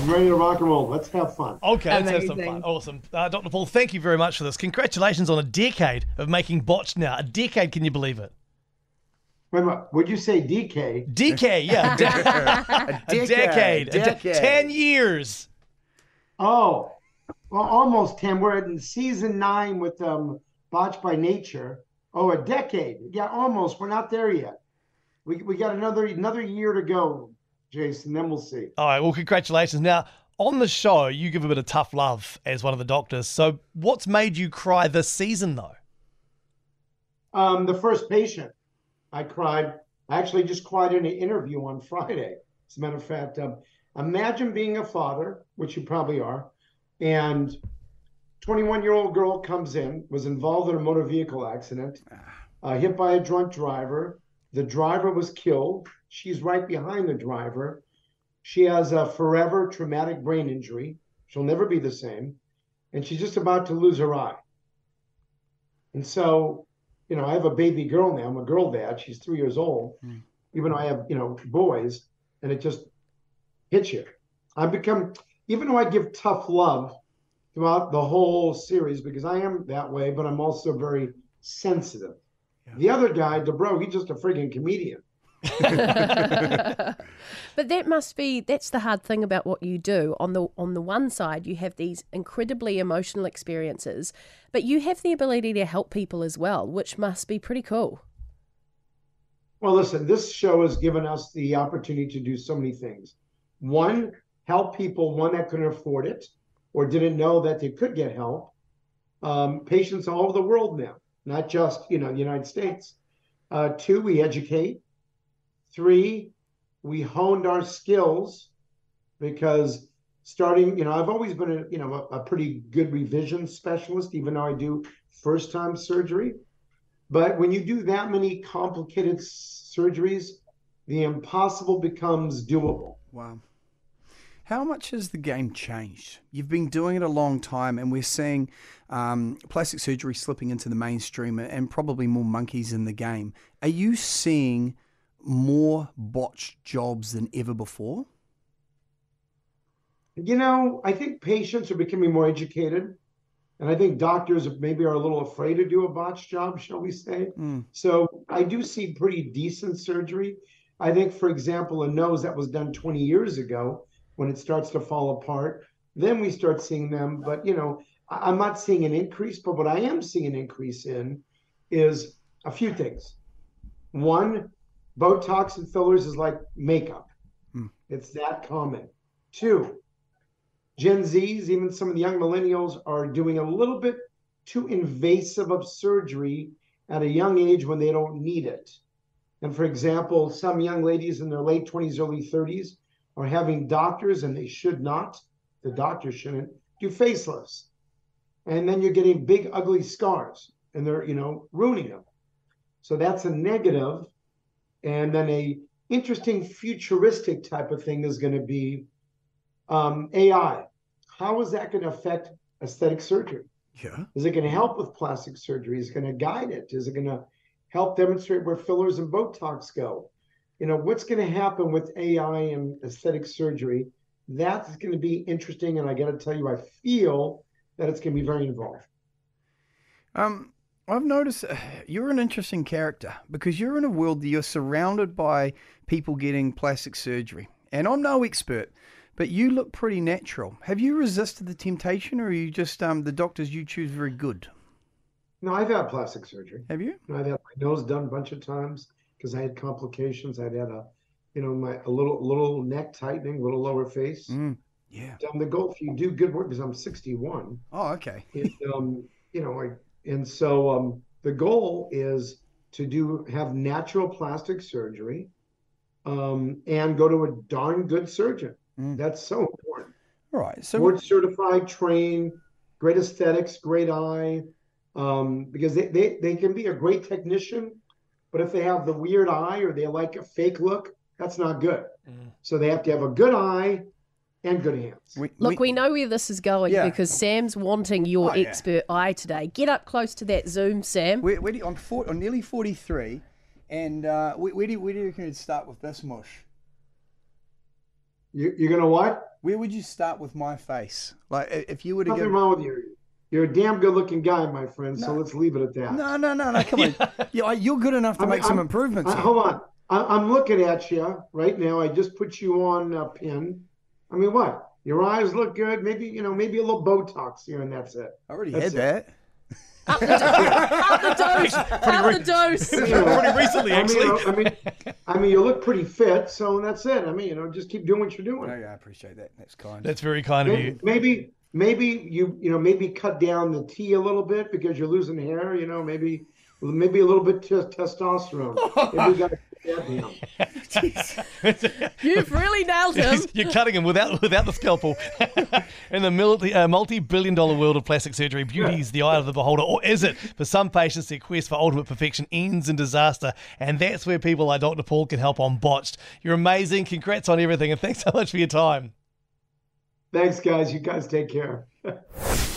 I'm ready to rock and roll. Let's have fun. Okay, let's have some fun. Awesome. Uh, Dr. Paul, thank you very much for this. Congratulations on a decade of making botched now. A decade, can you believe it? Wait, wait, would you say DK? DK, yeah. de- A a decade. A de- decade. 10 years. Oh, well, almost 10. We're in season nine with um, Botched by Nature. Oh, a decade. Yeah, almost. We're not there yet. We, we got another another year to go, Jason. Then we'll see. All right, well, congratulations. Now, on the show, you give a bit of tough love as one of the doctors. So, what's made you cry this season, though? Um, the first patient, I cried. I actually just cried in an interview on Friday. As a matter of fact, um, imagine being a father, which you probably are, and 21 year old girl comes in, was involved in a motor vehicle accident, uh, hit by a drunk driver. The driver was killed. She's right behind the driver. She has a forever traumatic brain injury. She'll never be the same. And she's just about to lose her eye. And so, you know, I have a baby girl now. I'm a girl dad. She's three years old, Mm. even though I have, you know, boys, and it just hits you. I've become, even though I give tough love throughout the whole series, because I am that way, but I'm also very sensitive. Yeah. The other guy, Dubrow, he's just a friggin' comedian. but that must be that's the hard thing about what you do on the on the one side you have these incredibly emotional experiences but you have the ability to help people as well which must be pretty cool Well, listen, this show has given us the opportunity to do so many things. One, help people, one that couldn't afford it or didn't know that they could get help. Um, patients all over the world now, not just you know the United States. Uh, two, we educate. Three, we honed our skills because starting, you know, I've always been a you know a, a pretty good revision specialist, even though I do first time surgery. But when you do that many complicated surgeries, the impossible becomes doable. Wow. How much has the game changed? You've been doing it a long time, and we're seeing um, plastic surgery slipping into the mainstream and probably more monkeys in the game. Are you seeing more botched jobs than ever before? You know, I think patients are becoming more educated, and I think doctors maybe are a little afraid to do a botched job, shall we say? Mm. So I do see pretty decent surgery. I think, for example, a nose that was done 20 years ago, when it starts to fall apart, then we start seeing them. But you know, I'm not seeing an increase. But what I am seeing an increase in is a few things. One, Botox and fillers is like makeup. Hmm. It's that common. Two, Gen Zs, even some of the young millennials, are doing a little bit too invasive of surgery at a young age when they don't need it. And for example, some young ladies in their late 20s, early 30s are having doctors, and they should not, the doctor shouldn't, do facelifts. And then you're getting big, ugly scars, and they're, you know, ruining them. So that's a negative. And then a interesting futuristic type of thing is going to be um, AI. How is that going to affect aesthetic surgery? Yeah. Is it going to help with plastic surgery? Is it going to guide it? Is it going to help demonstrate where fillers and Botox go? You know, what's going to happen with AI and aesthetic surgery? That's going to be interesting. And I got to tell you, I feel that it's going to be very involved. Um, I've noticed uh, you're an interesting character because you're in a world that you're surrounded by people getting plastic surgery. And I'm no expert, but you look pretty natural. Have you resisted the temptation or are you just um, the doctors you choose very good? No, I've had plastic surgery. Have you? I've had my nose done a bunch of times because I had complications. I'd had a, you know, my a little little neck tightening, a little lower face. Mm, yeah. Down the goal, if you do good work, because I'm 61, Oh, okay. um, you know, I, and so um, the goal is to do have natural plastic surgery, um, and go to a darn good surgeon. Mm. That's so important. All right. So, Board certified, trained, great aesthetics, great eye, um, because they, they they can be a great technician, but if they have the weird eye or they like a fake look, that's not good. Mm. So they have to have a good eye and good hands. we, look we know where this is going Yeah. because sam's wanting your Oh, yeah. expert eye today get up close to that zoom sam Where, where do you, I'm, 40, I'm nearly 43, and uh, where, where, do you, where do you reckon you'd start with this mush? You, you're gonna what? Where would you start with my face? Like if you were to Nothing give wrong with you. You're a damn good-looking guy, my friend. So let's leave it at that. No, no, no, no. Come on. Yeah, you're good enough to I mean, make some I'm- improvements. Uh, here. hold on. I, I'm looking at you right now. I just put you on a pin. I mean, what? Your eyes look good. Maybe you know, maybe a little Botox here, and that's it. I already That's had that. Up the, do- up the dose. Up the dose. Pretty recently, I mean, actually. you know, I mean, I mean, you look pretty fit, so that's it. I mean, you know, just keep doing what you're doing. Oh, yeah, I appreciate that. That's kind. That's very kind of you. maybe, maybe you, you know, maybe cut down the tea a little bit because you're losing hair. You know, maybe, maybe a little bit t- testosterone. Maybe we got to cut that down. You've really nailed him. You're cutting him without without the scalpel. In the multi, uh, multi-billion dollar world of plastic surgery, beauty is the eye of the beholder, or is it? For some patients, their quest for ultimate perfection ends in disaster, and that's where people like Dr. Paul can help on Botched. You're amazing. Congrats on everything, and thanks so much for your time. Thanks, guys. You guys take care.